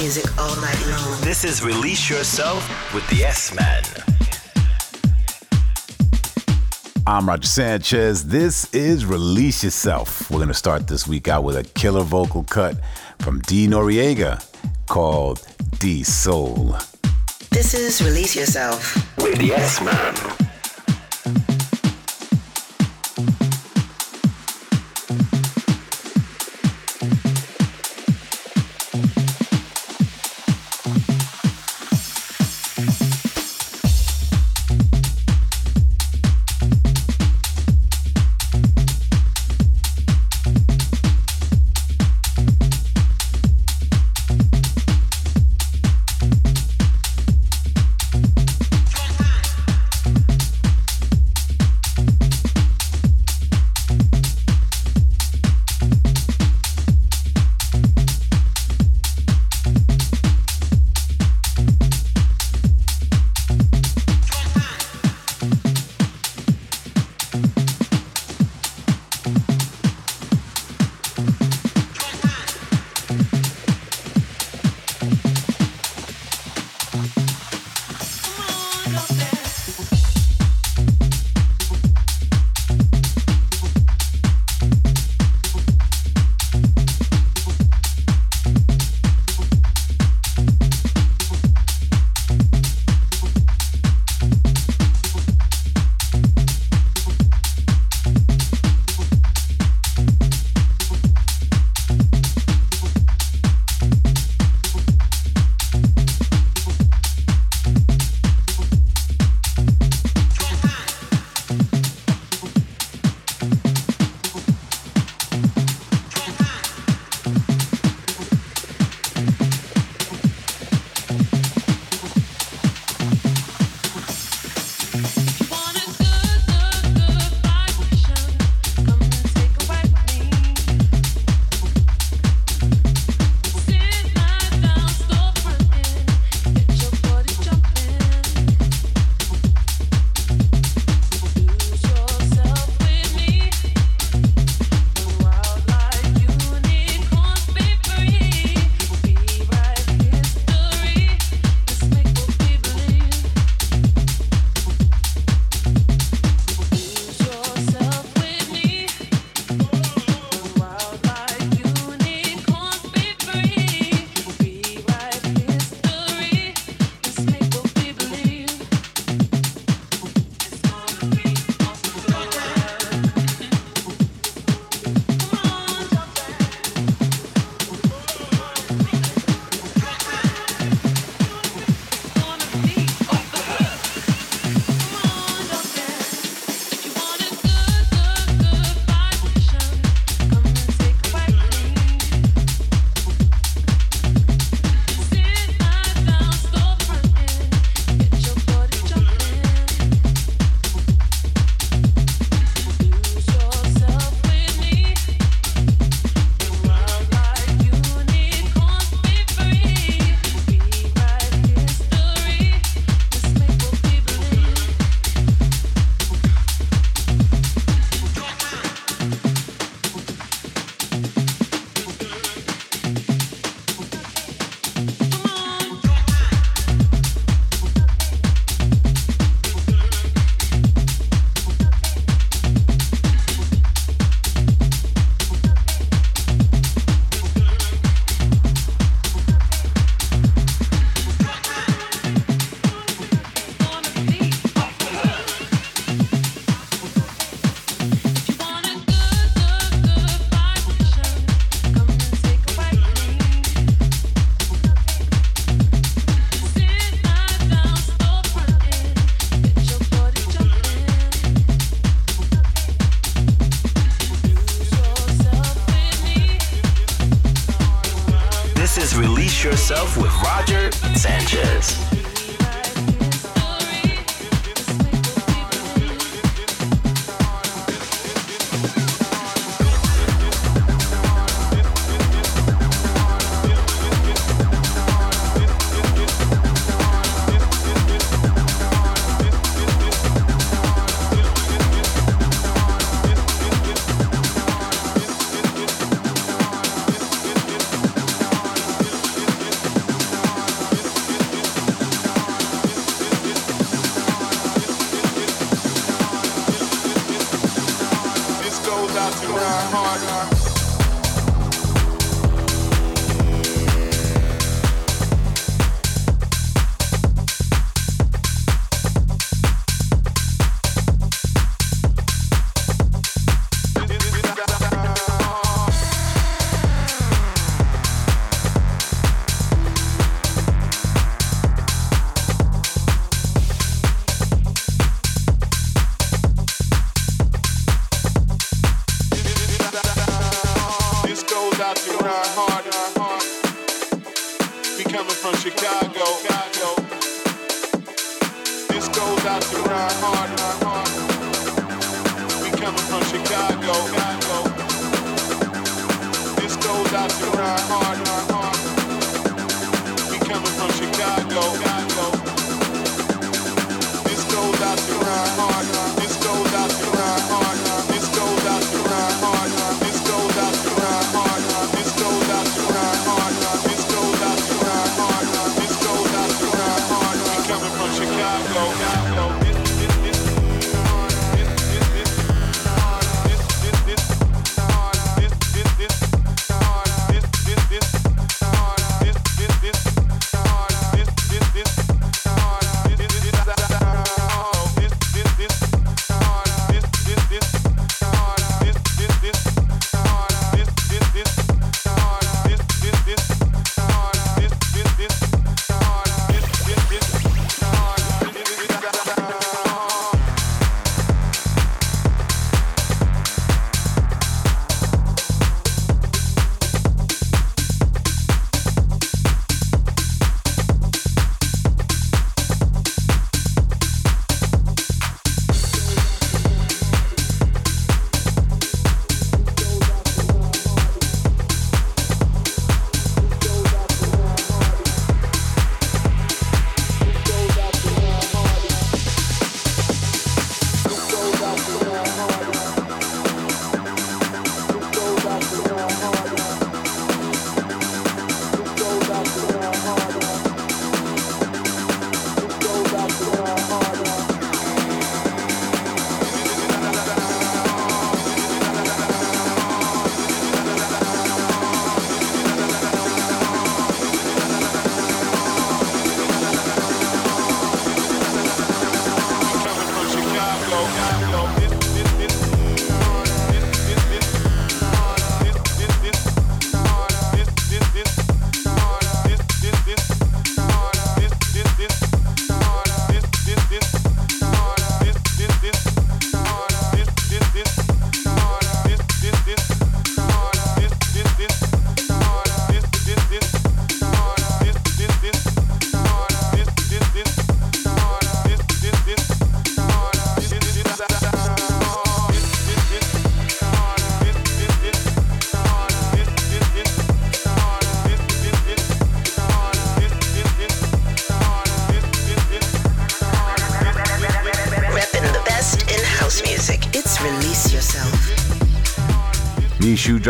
music all night long. This is Release Yourself with the S Man. I'm Roger Sanchez. This is Release Yourself. We're going to start this week out with a killer vocal cut from D Noriega called D Soul. This is Release Yourself with the S Man.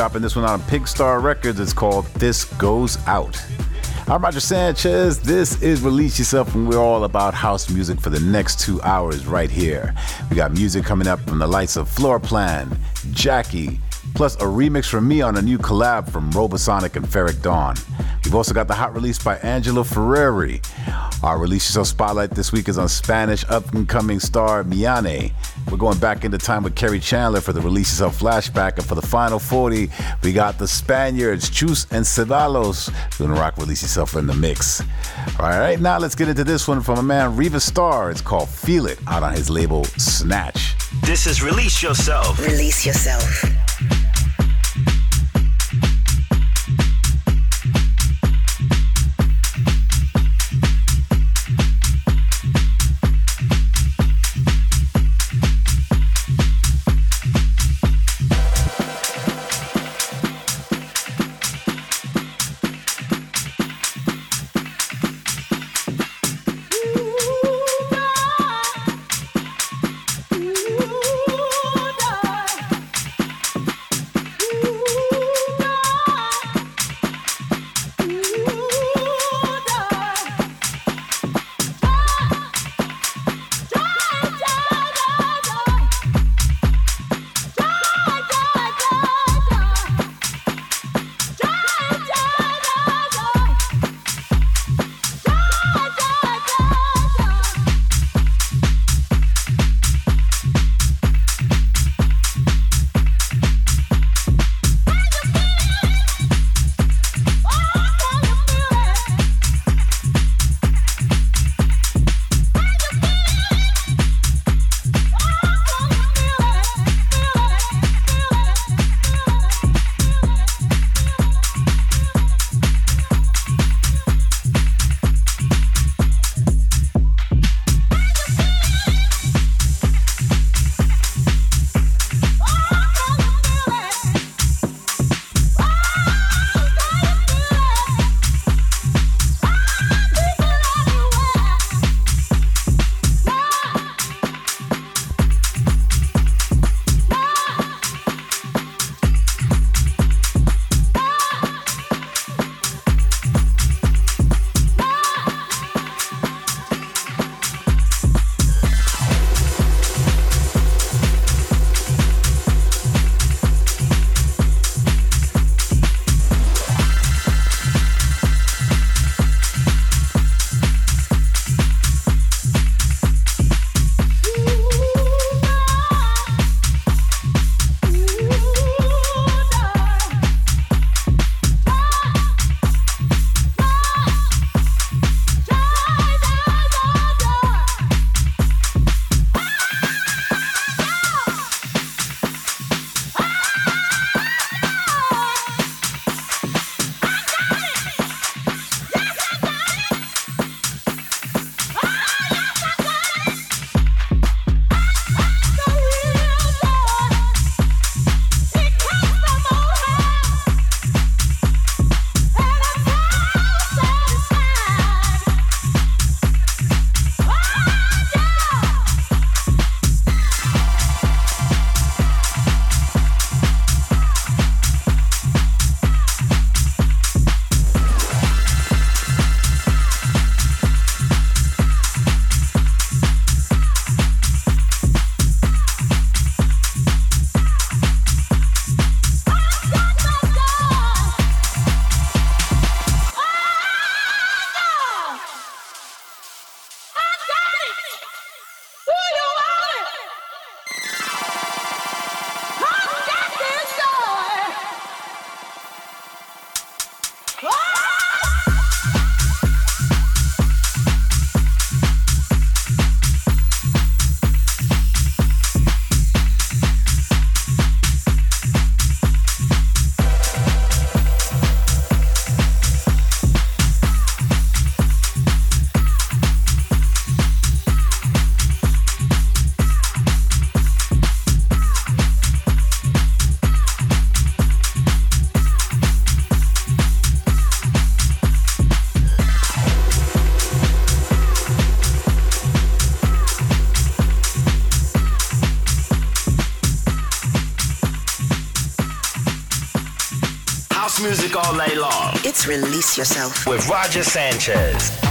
Dropping this one out on Pink Star Records. It's called This Goes Out. I'm Roger Sanchez. This is Release Yourself, and we're all about house music for the next two hours right here. We got music coming up from the likes of Floor Plan, Jacky, plus a remix from me on a new collab from Robosonic and Ferreck Dawn. We've also got the hot release by Angelo Ferreri. Our Release Yourself spotlight this week is on Spanish up and coming star Miane. We're going back into time with Kerri Chandler for the Release of flashback. And for the final 40, we got the Spaniards, Chus and Ceballos, doing rock Release Yourself in the mix. All right, now let's get into this one from a man, Riva Starr. It's called Feel It, out on his label Snatch. This is Release Yourself. Release Yourself. Music all night long. It's Release Yourself with Roger Sanchez.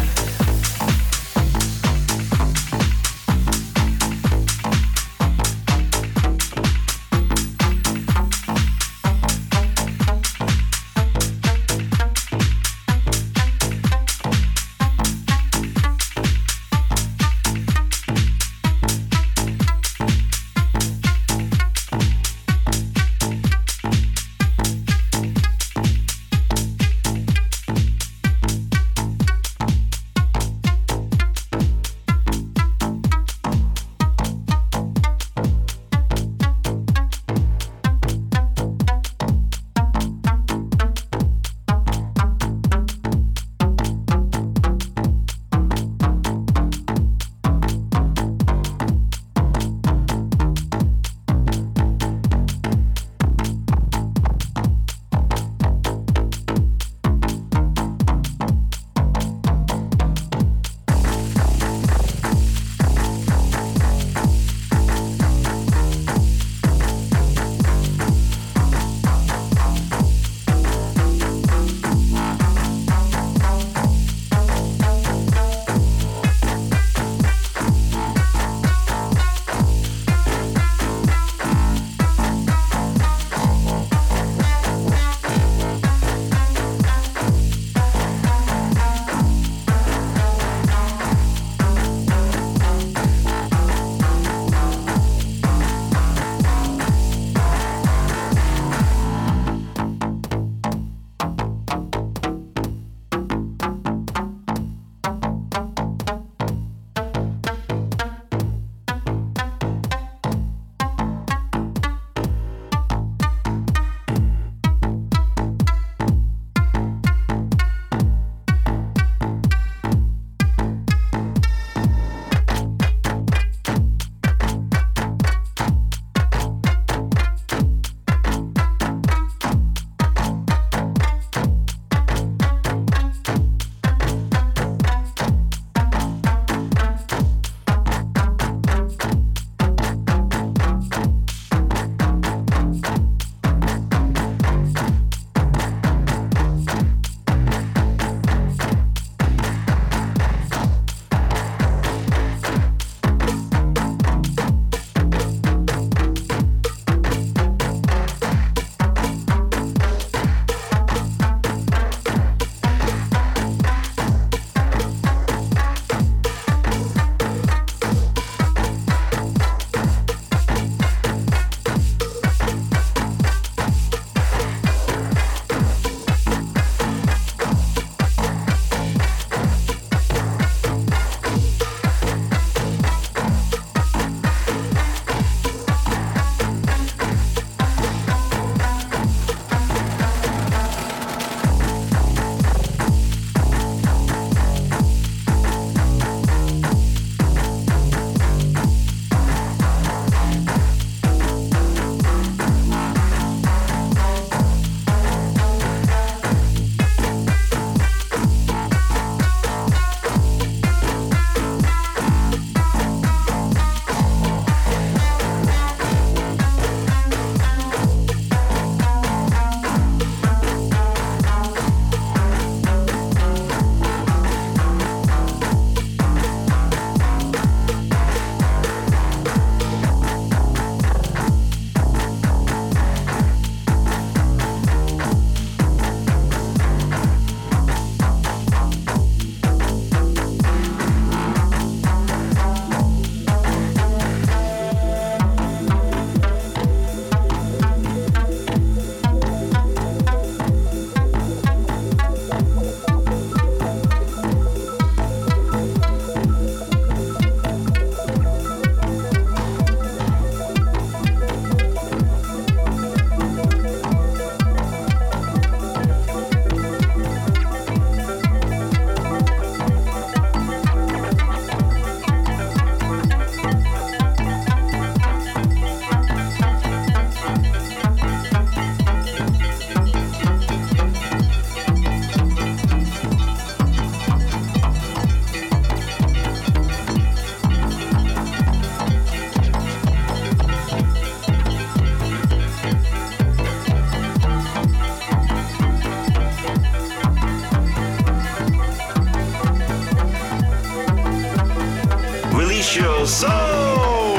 your soul.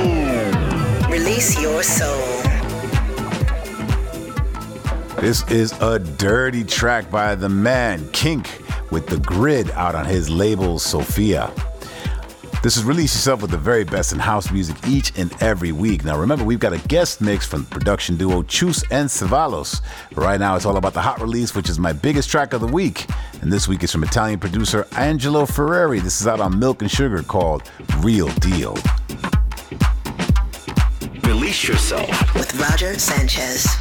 Release your soul. This is a dirty track by the man Kink with the grid out on his label Sofia. This is Release Yourself with the very best in house music each and every week. Now, remember, we've got a guest mix from production duo Chus and Ceballos. Right now, it's all about the hot release, which is my biggest track of the week. And this week is from Italian producer Angelo Ferreri. This is out on Milk and Sugar called Real Deal. Release Yourself with Roger Sanchez.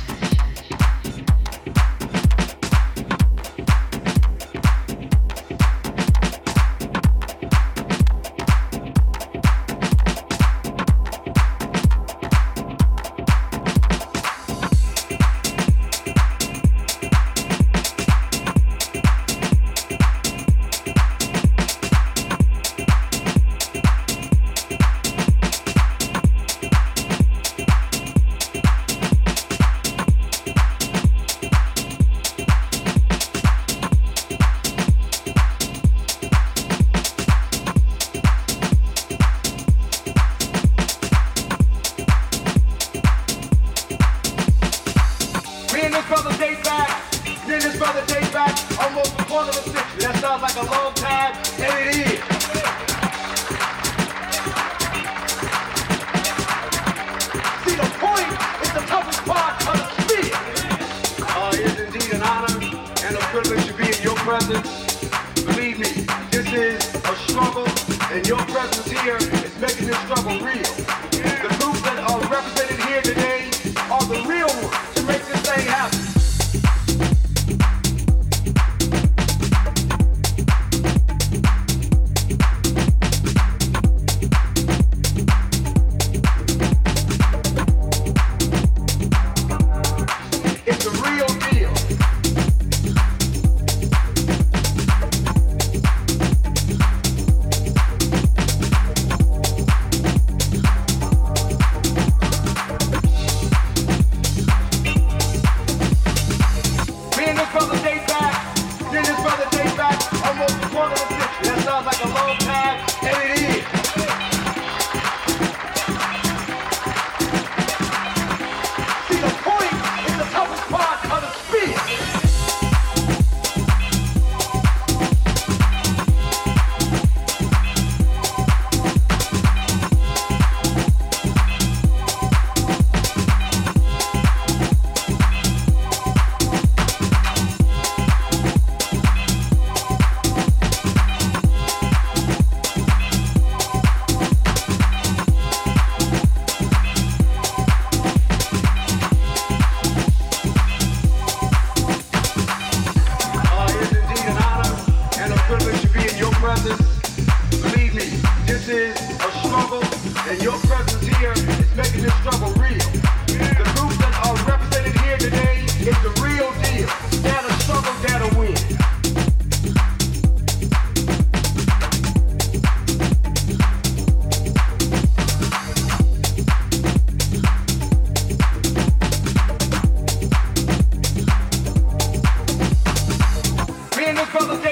brother.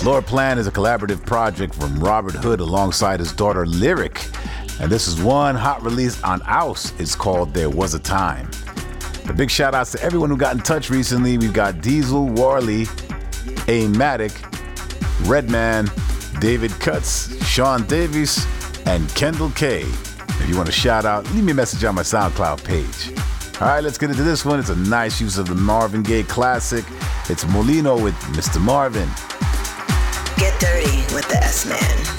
Floorplan is a collaborative project from Robert Hood alongside his daughter Lyric. And this is one hot release on Aus. It's called There Was a Time. A big shout outs to everyone who got in touch recently. We've got Diesel, Warley, A Matic, Redman, David Cuts, Sean Davies, and Kendall K. If you want to shout out, leave me a message on my SoundCloud page. All right, let's get into this one. It's a nice use of the Marvin Gaye classic. It's Molino with Mr. Marvin. Get dirty with the S Man.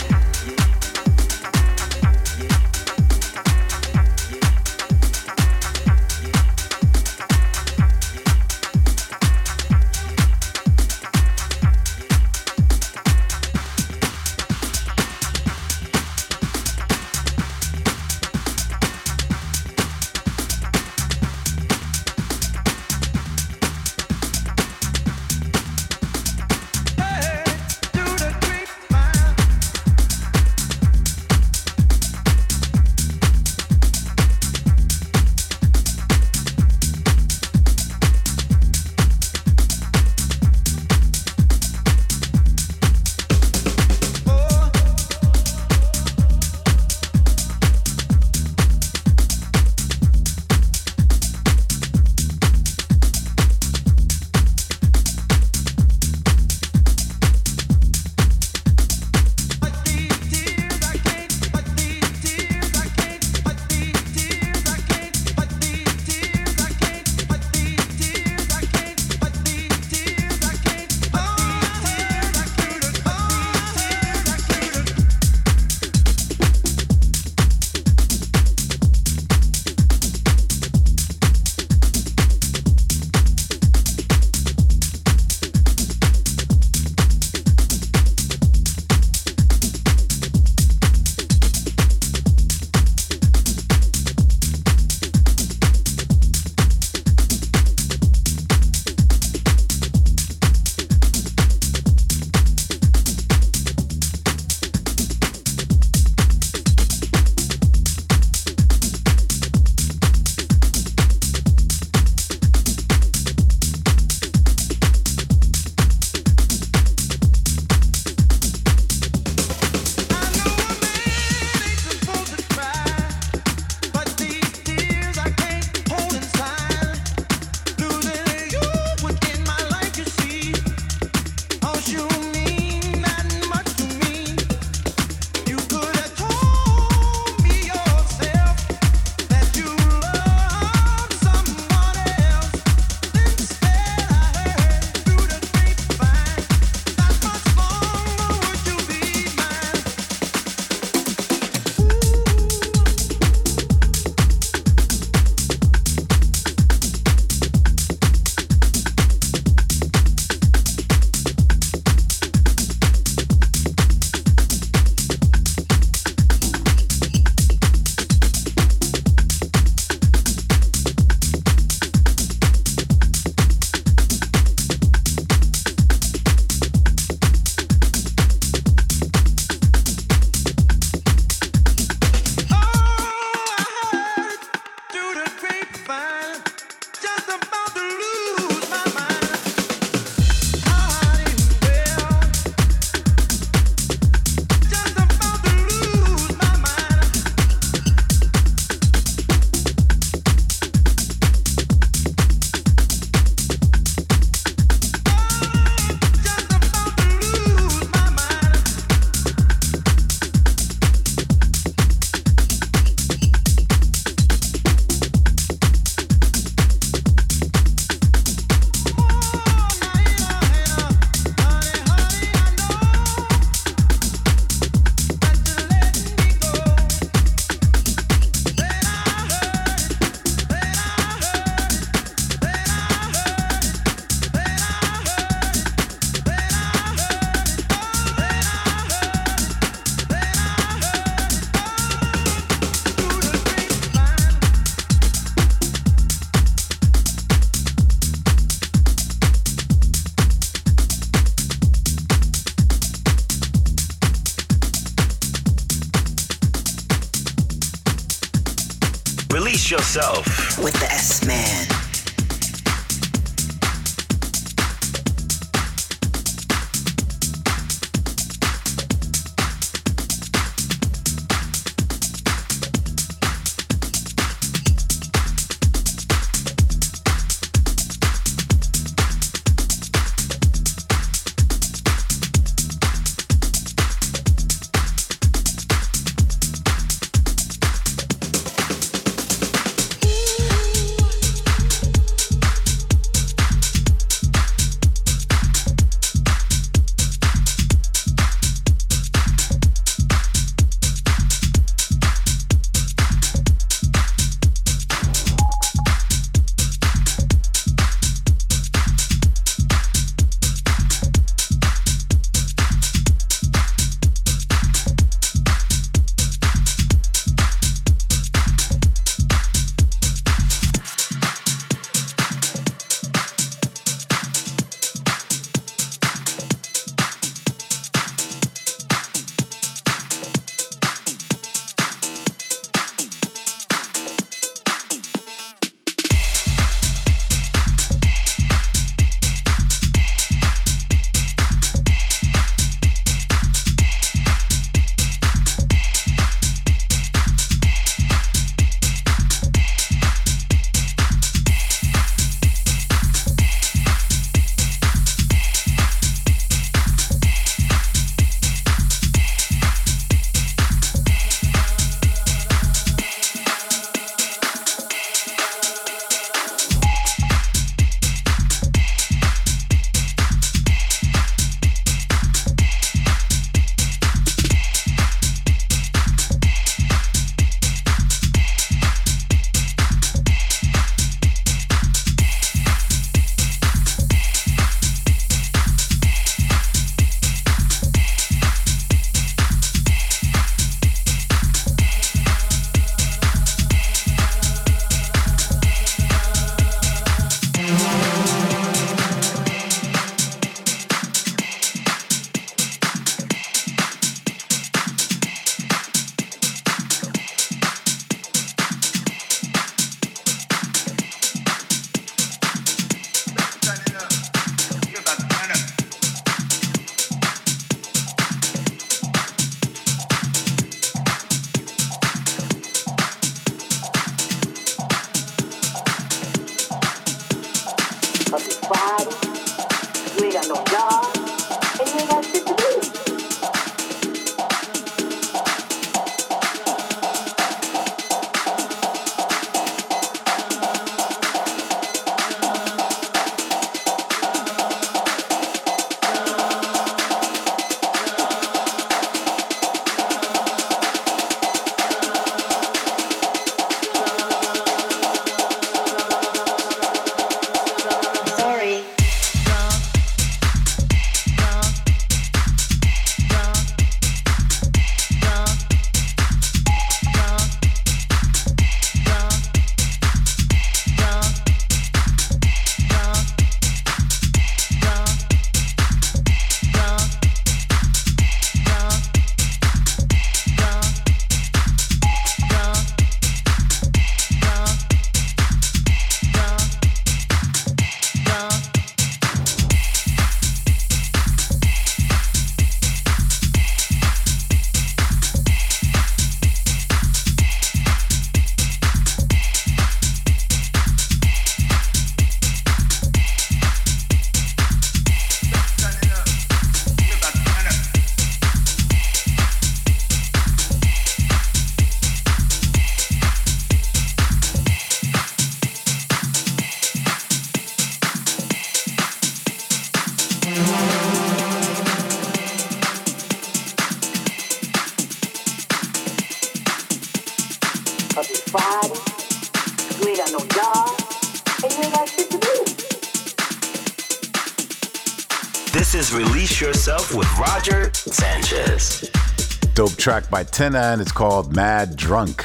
Track by Tennan, and it's called Madrunk.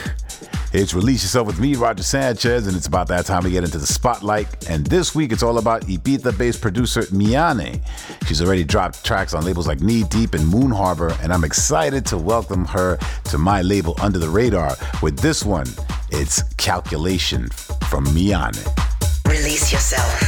It's Release Yourself with me, Roger Sanchez, and it's about that time we get into the spotlight. And this week it's all about Ibiza based producer Miane. She's already dropped tracks on labels like Knee Deep and Moon Harbour, and I'm excited to welcome her to my label Under the Radar with this one. It's Calculation from Miane. Release yourself.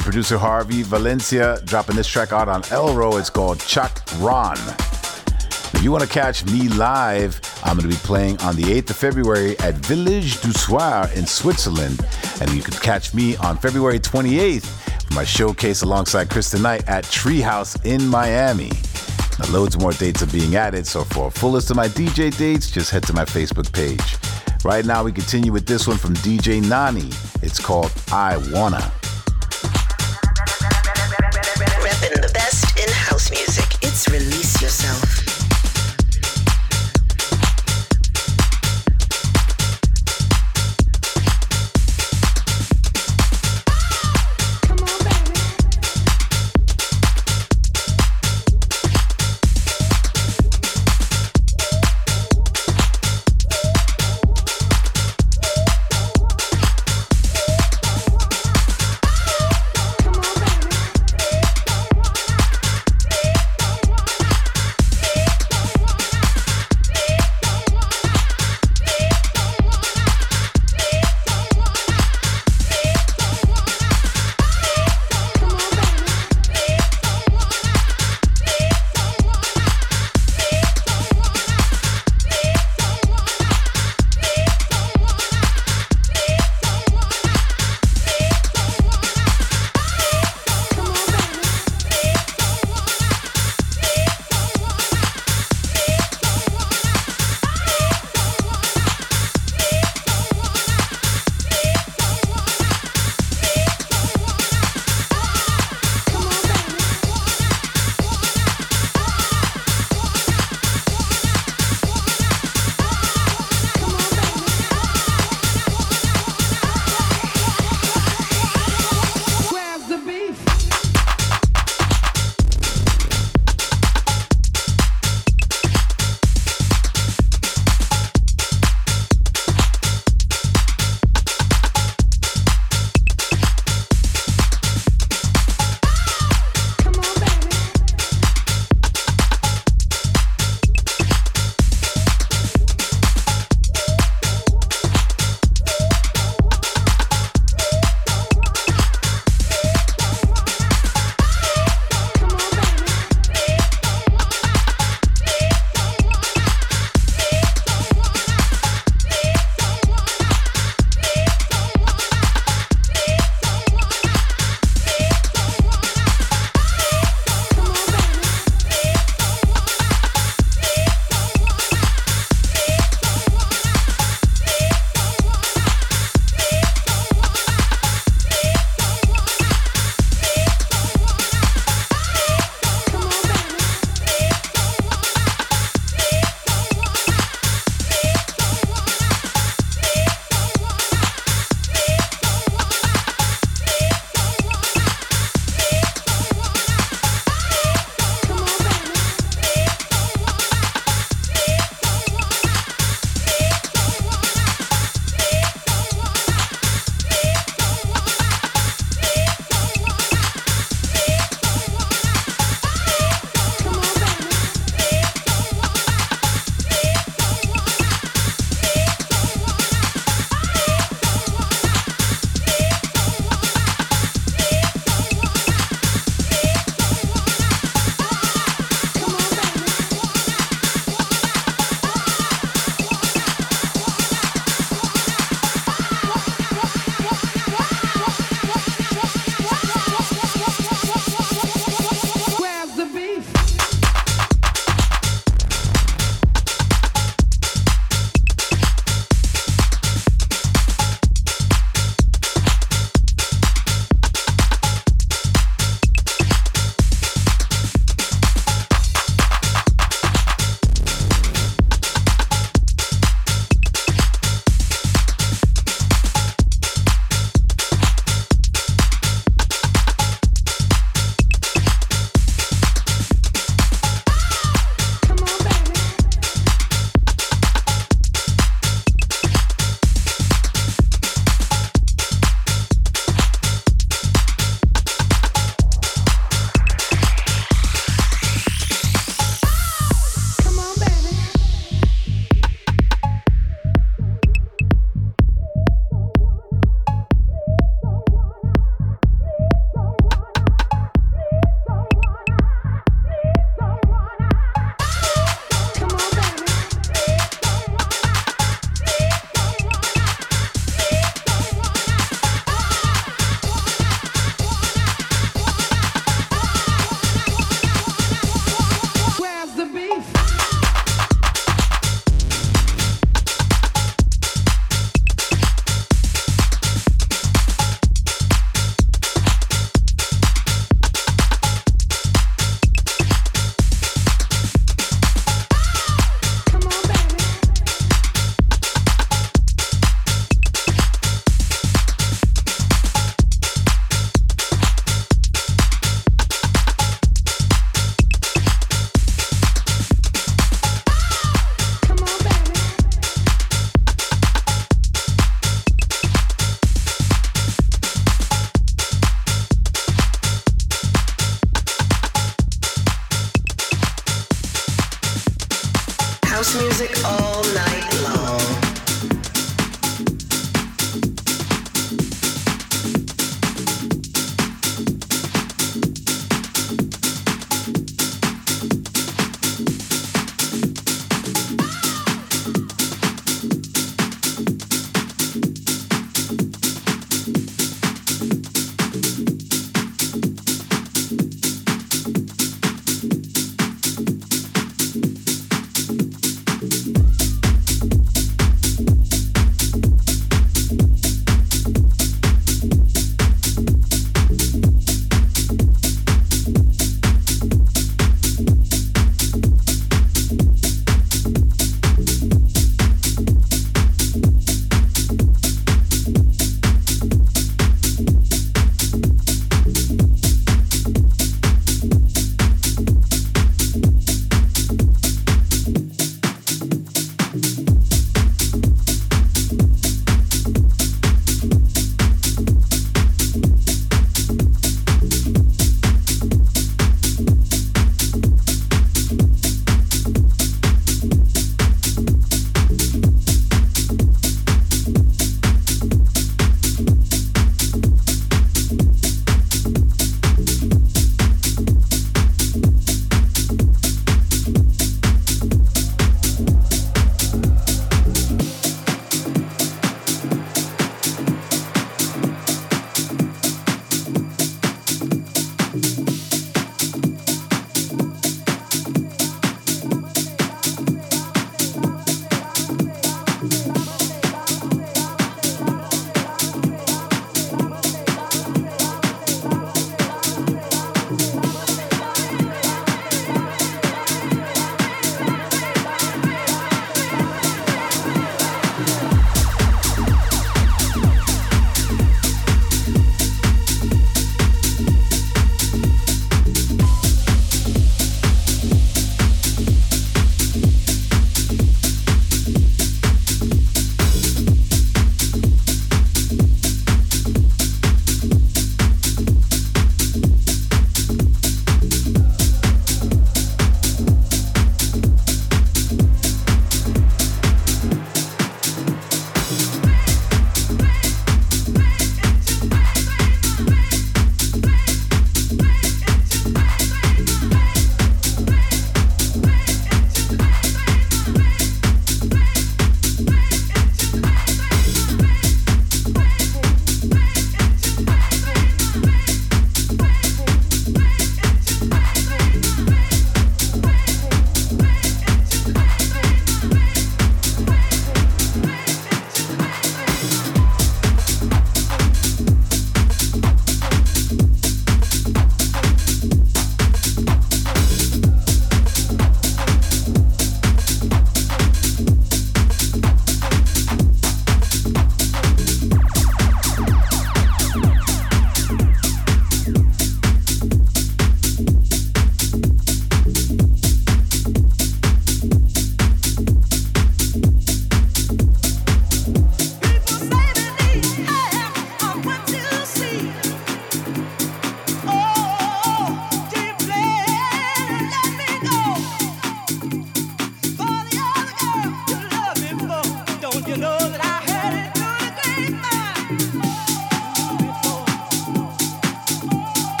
Producer Harvy Valencia dropping this track out on Elrow. It's called Chac Ron. If you want to catch me live, I'm going to be playing on the 8th of February at Village du Soir in Switzerland. And you can catch me on February 28th for my showcase alongside Kristen Knight at Treehouse in Miami. Now, loads more dates are being added, so for a full list of my DJ dates, just head to my Facebook page. Right now, we continue with this one from DJ Nanni. It's called I Wanna.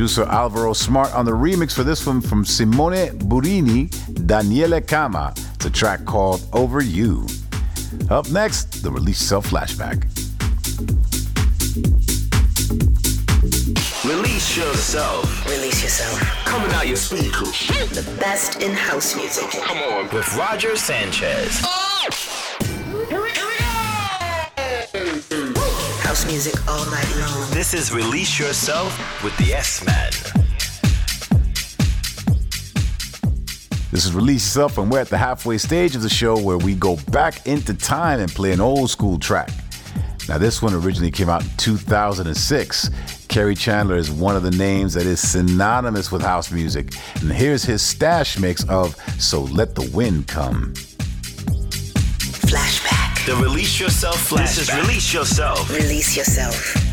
Producer Alvaro Smart on the remix for this one from Simone Burrini, Daniele Kama. It's a track called Over You. Up next, the Release Yourself Flashback. Release yourself. Release yourself. Coming out your speakers. The best in house music. Come on. With Roger Sanchez. Oh! House music all night long. This is Release Yourself with the S-Man. This is Release Yourself, and we're at the halfway stage of the show where we go back into time and play an old school track. Now, this one originally came out in 2006. Kerri Chandler is one of the names that is synonymous with house music. And here's his stash mix of So Let the Wind Come. Flashback. The Release Yourself Flashback. This is Release Yourself. Release yourself.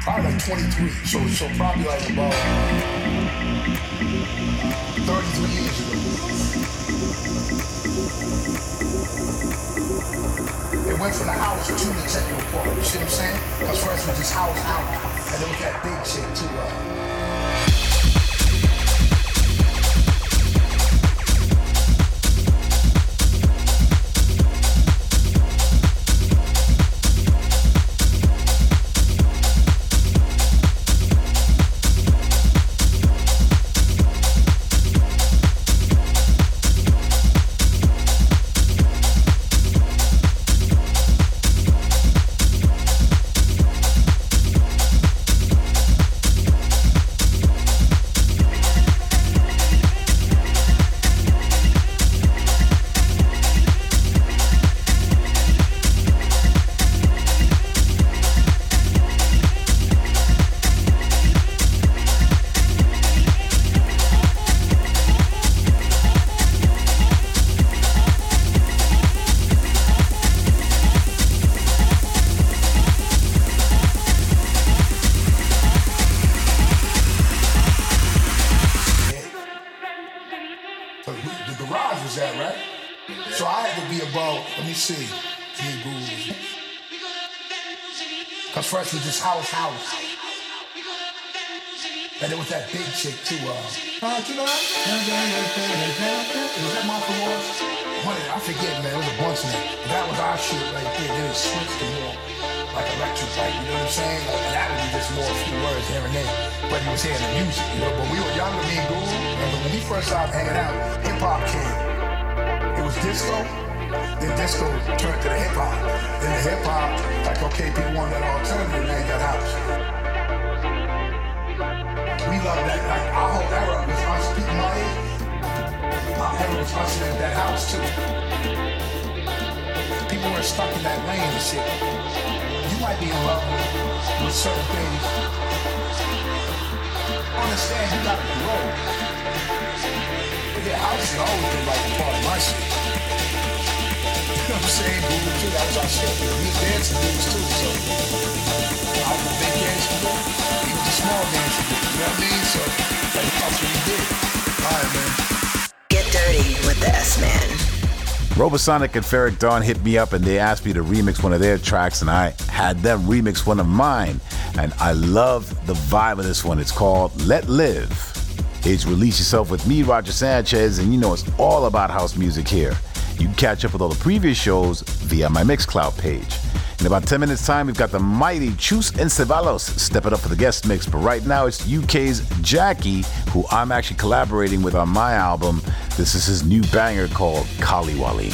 Probably like 23. So, so probably like about 33 years ago. It went from the house to the techno park. You see what I'm saying? Because first it was this house out, and then we got big shit too. Uh, chick too, uh. was that Martha them, I forget, man, it was a bunch of them. That was our shit right there. Then it switched to more like electric type, you know what I'm saying? Like, and that would be just more a few words here and there. But he was hearing the music, you know. But we were younger, me and. Remember when we first started hanging out, hip hop came. It was disco. Then disco turned to the hip hop. Then the hip hop, like okay, people want that alternative, you got house. Love that. Like our whole era was us people my that house too. People were stuck in that lane and shit. You might be in love with certain things. Understand you gotta grow. But yeah, house has always been like part of my shit. You know what I'm saying? Google too, that was our shit. We dancing dudes too, so Was big. He was small dude. You know what I mean? So like, that's what we did. All right, man. Get dirty with the S Man. Robosonic and Ferreck Dawn hit me up and they asked me to remix one of their tracks, and I had them remix one of mine. And I love the vibe of this one. It's called Let Live. It's Release Yourself with me, Roger Sanchez, and you know it's all about house music here. You can catch up with all the previous shows via my Mixcloud page. In about 10 minutes' time, we've got the mighty Chus and Ceballos stepping up for the guest mix. But right now, it's UK's Jacky, who I'm actually collaborating with on my album. This is his new banger called Colly Wolly.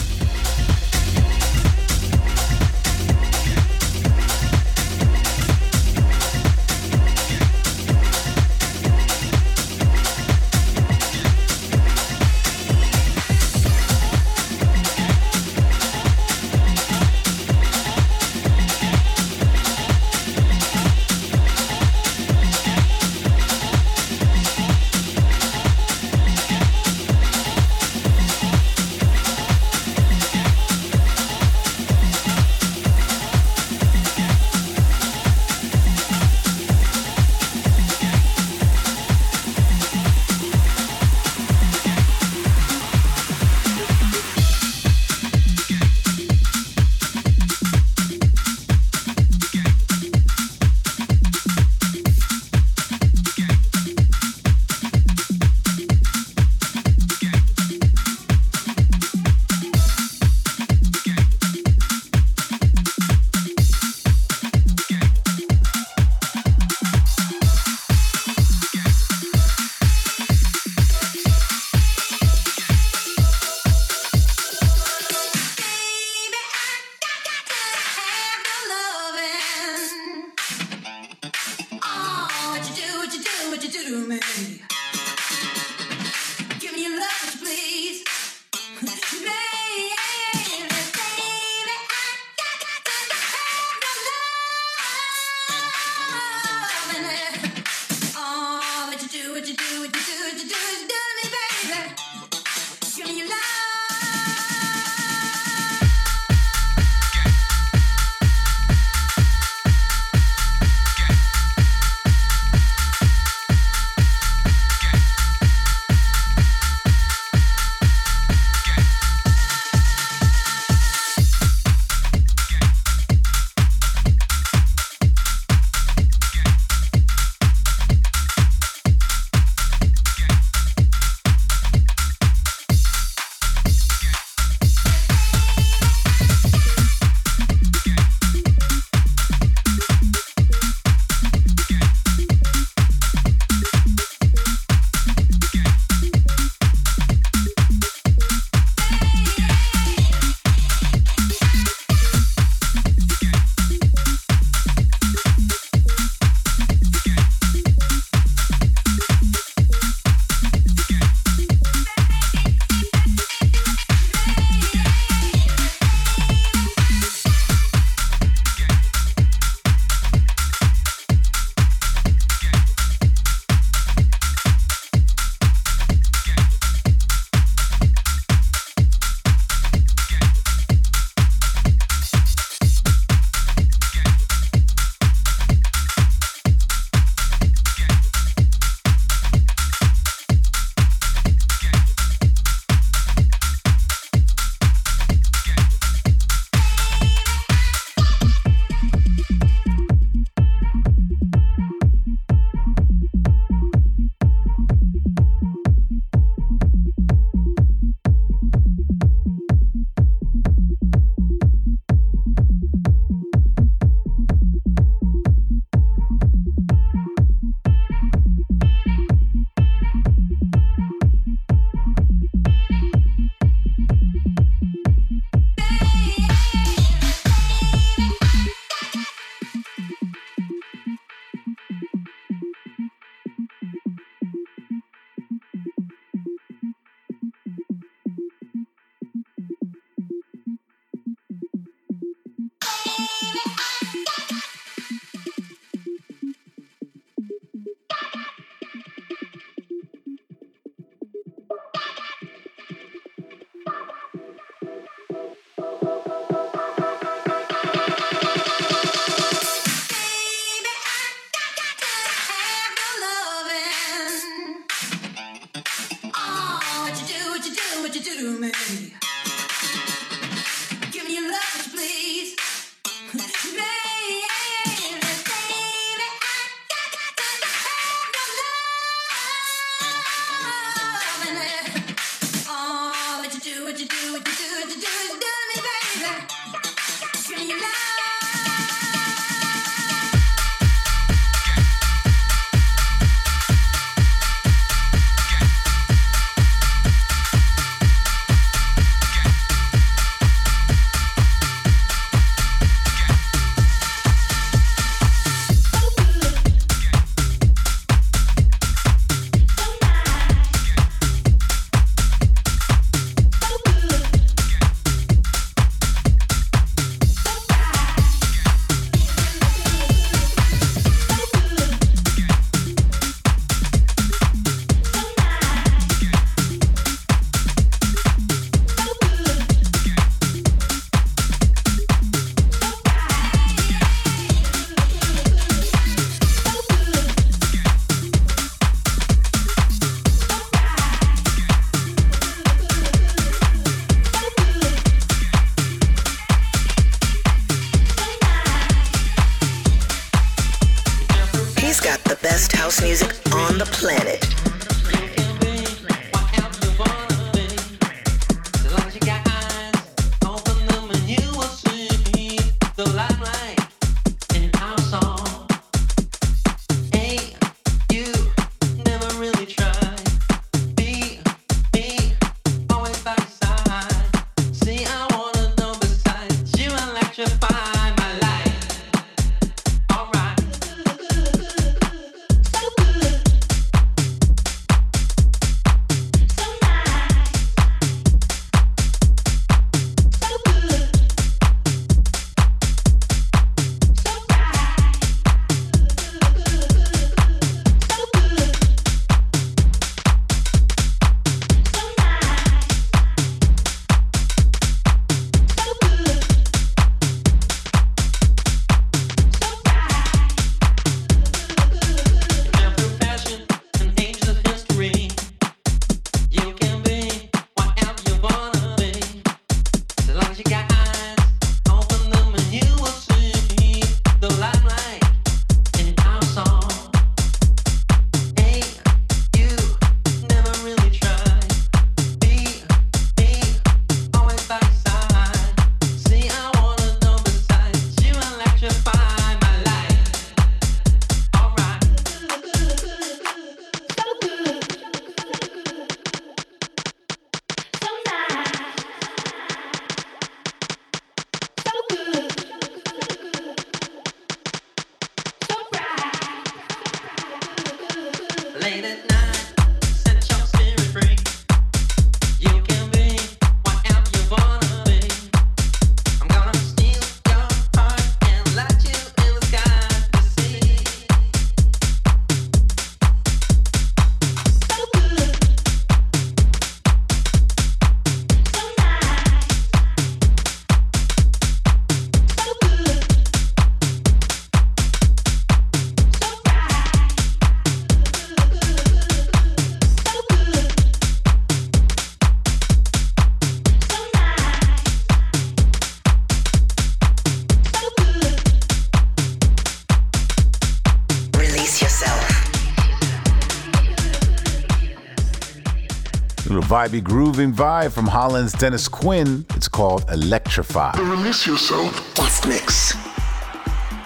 Vibey grooving vibe from Holland's Dennis Quinn. It's called Electrify. Release yourself. Guest mix.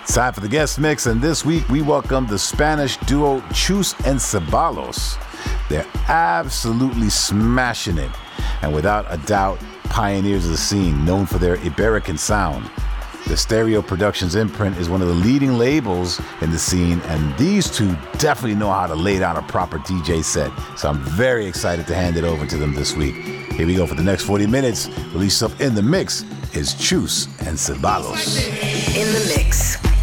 Time for the guest mix, and this week we welcome the Spanish duo Chus and Ceballos. They're absolutely smashing it, and without a doubt, pioneers of the scene, known for their Iberican sound. The Stereo Productions imprint is one of the leading labels in the scene, and these two definitely know how to lay down a proper DJ set. So I'm very excited to hand it over to them this week. Here we go for the next 40 minutes. Release up in the mix is Chus and Ceballos. In the mix.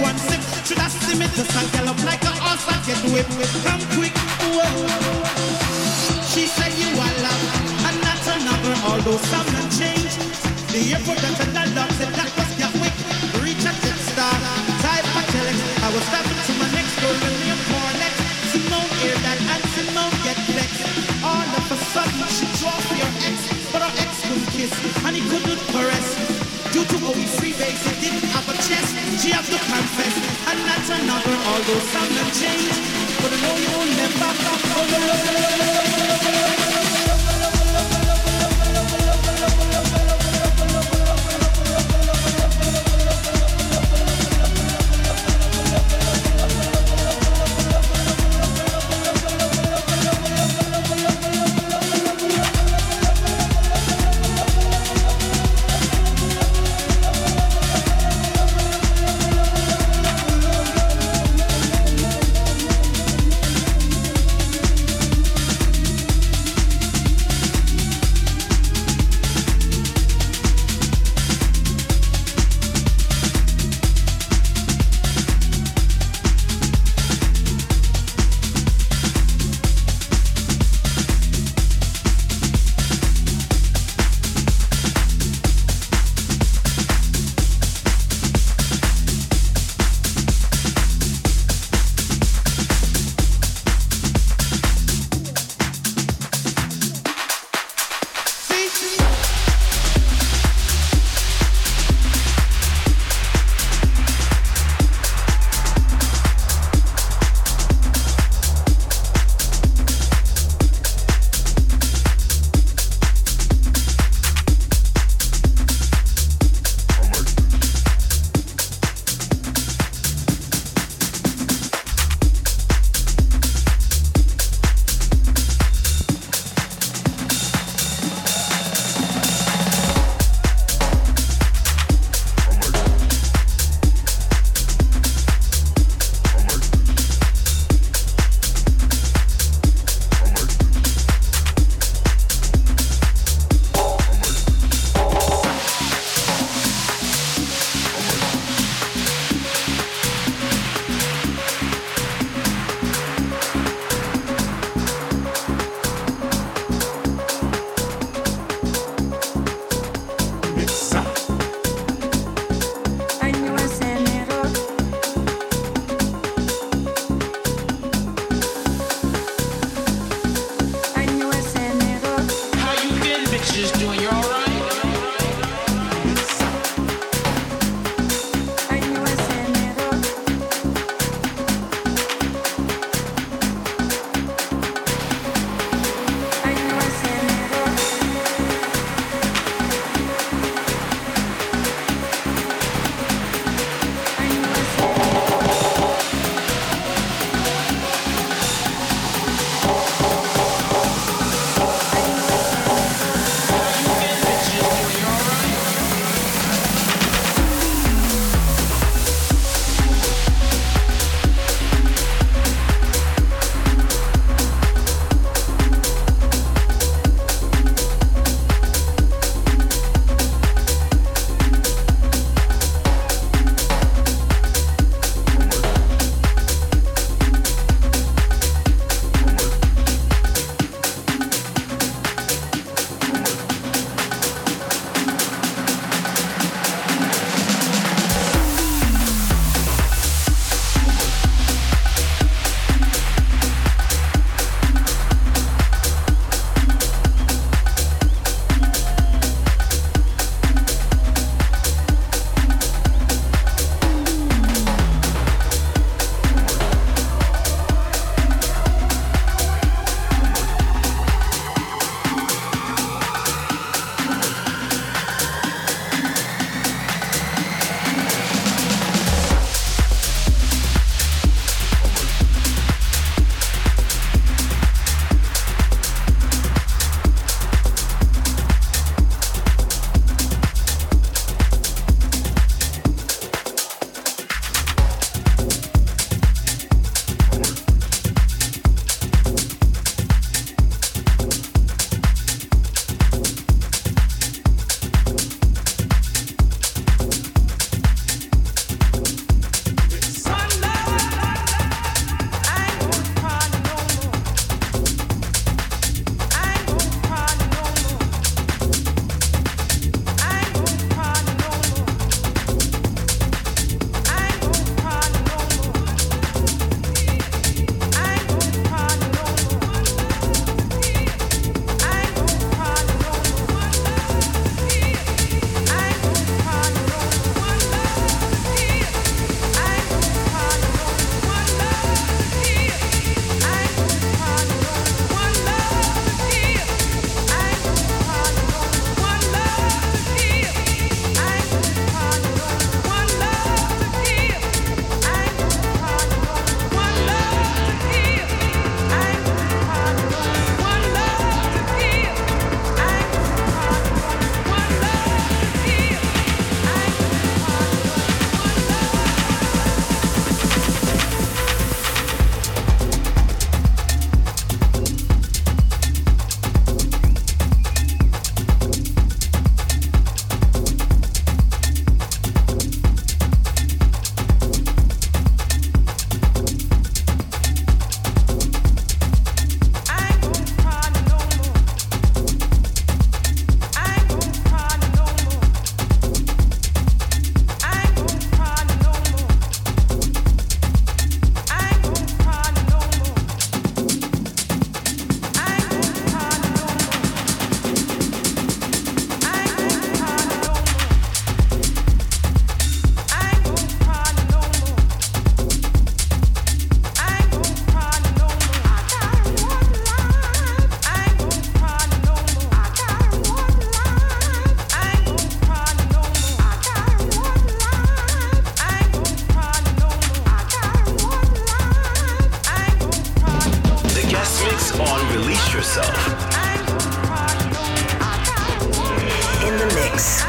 one sip. Should I see me just and gallop like a horse that get whipped? Come yourself. In the mix.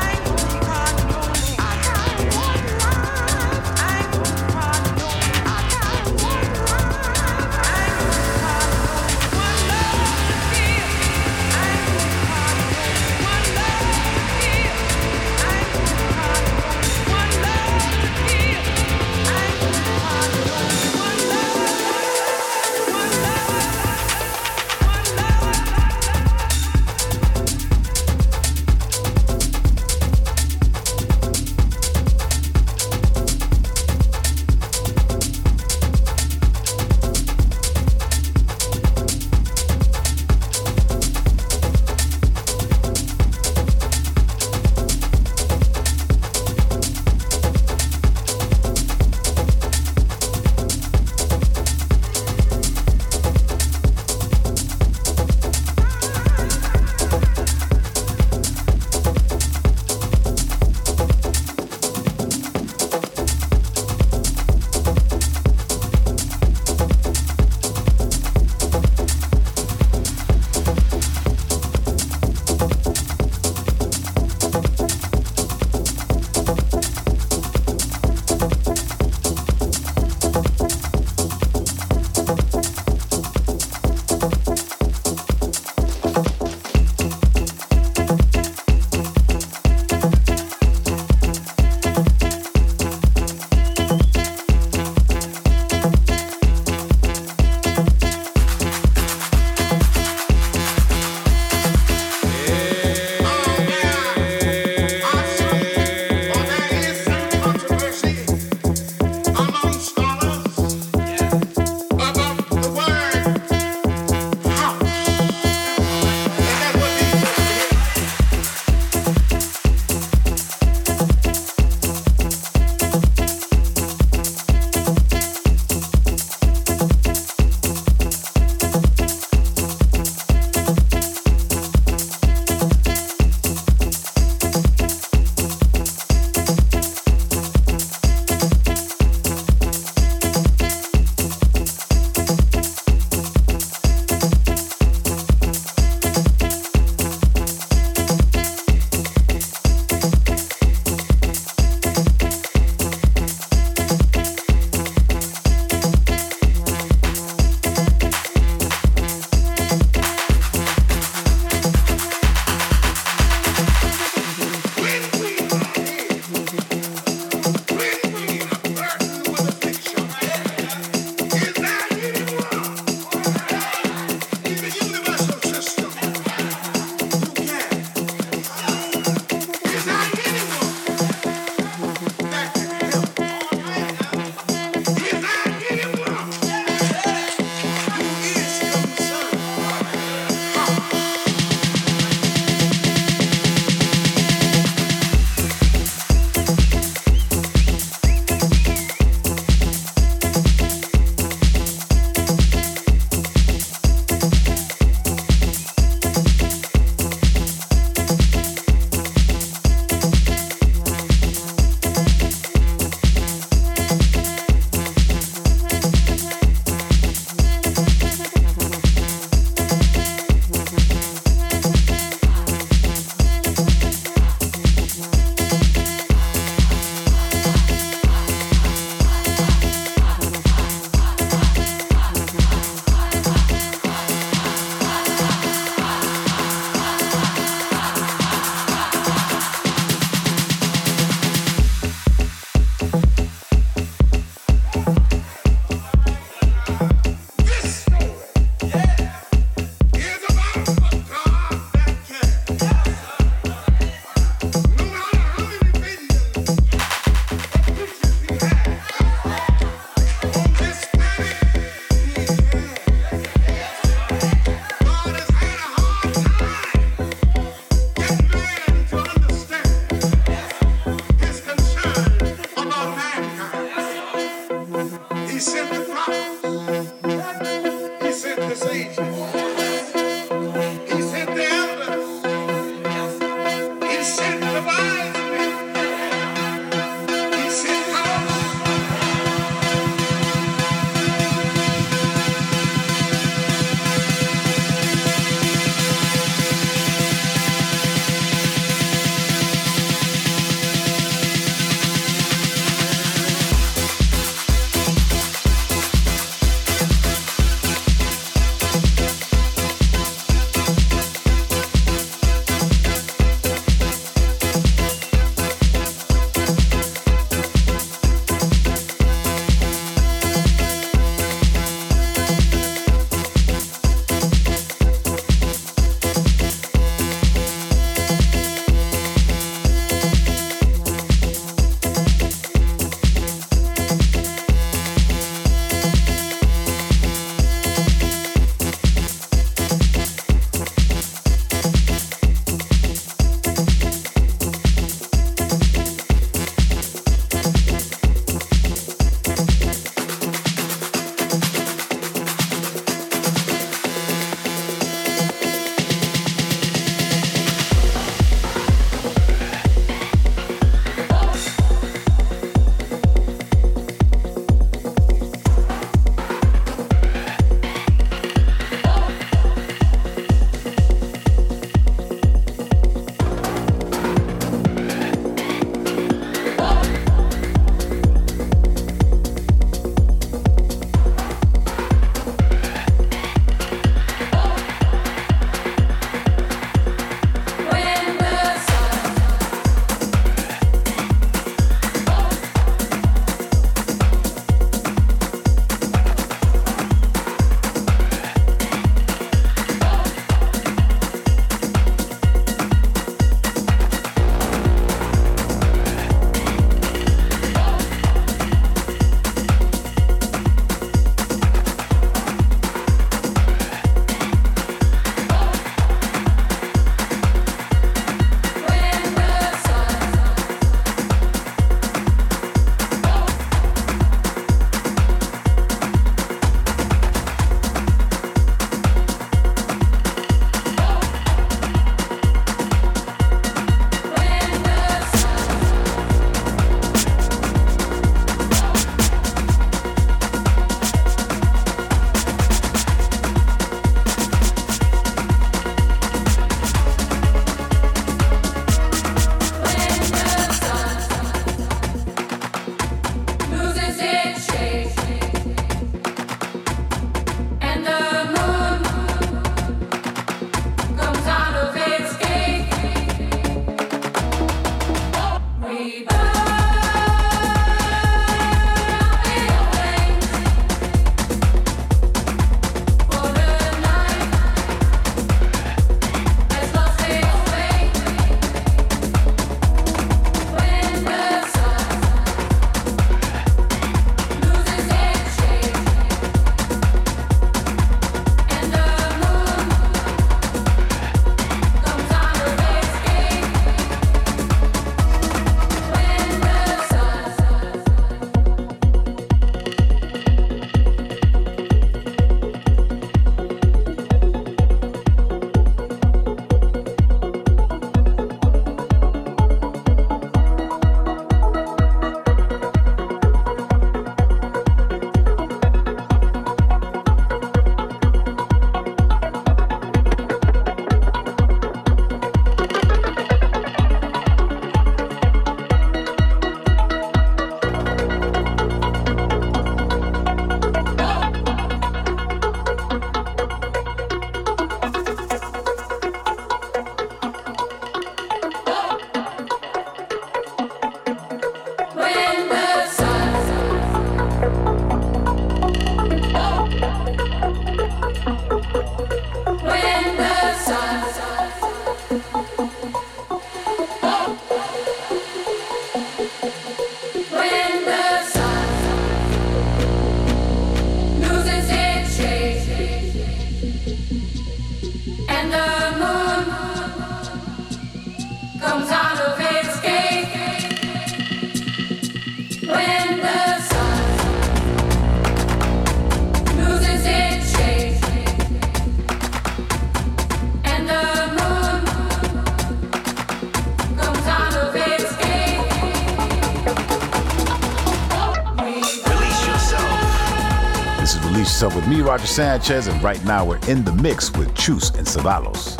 Roger Sanchez, and right now we're in the mix with Chus and Ceballos.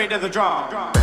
Beat of the drum.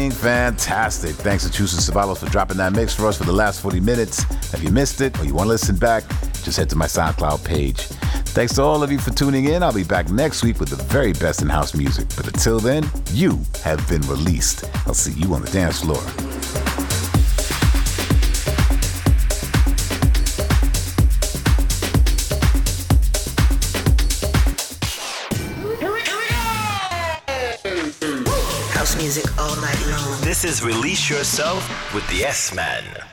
Sounding fantastic. Thanks to Chus and Ceballos for dropping that mix for us for the last 40 minutes. If you missed it or you want to listen back, just head to my SoundCloud page. Thanks to all of you for tuning in. I'll be back next week with the very best in house music. But until then, you have been released. I'll see you on the dance floor. This is Release Yourself with the S Man.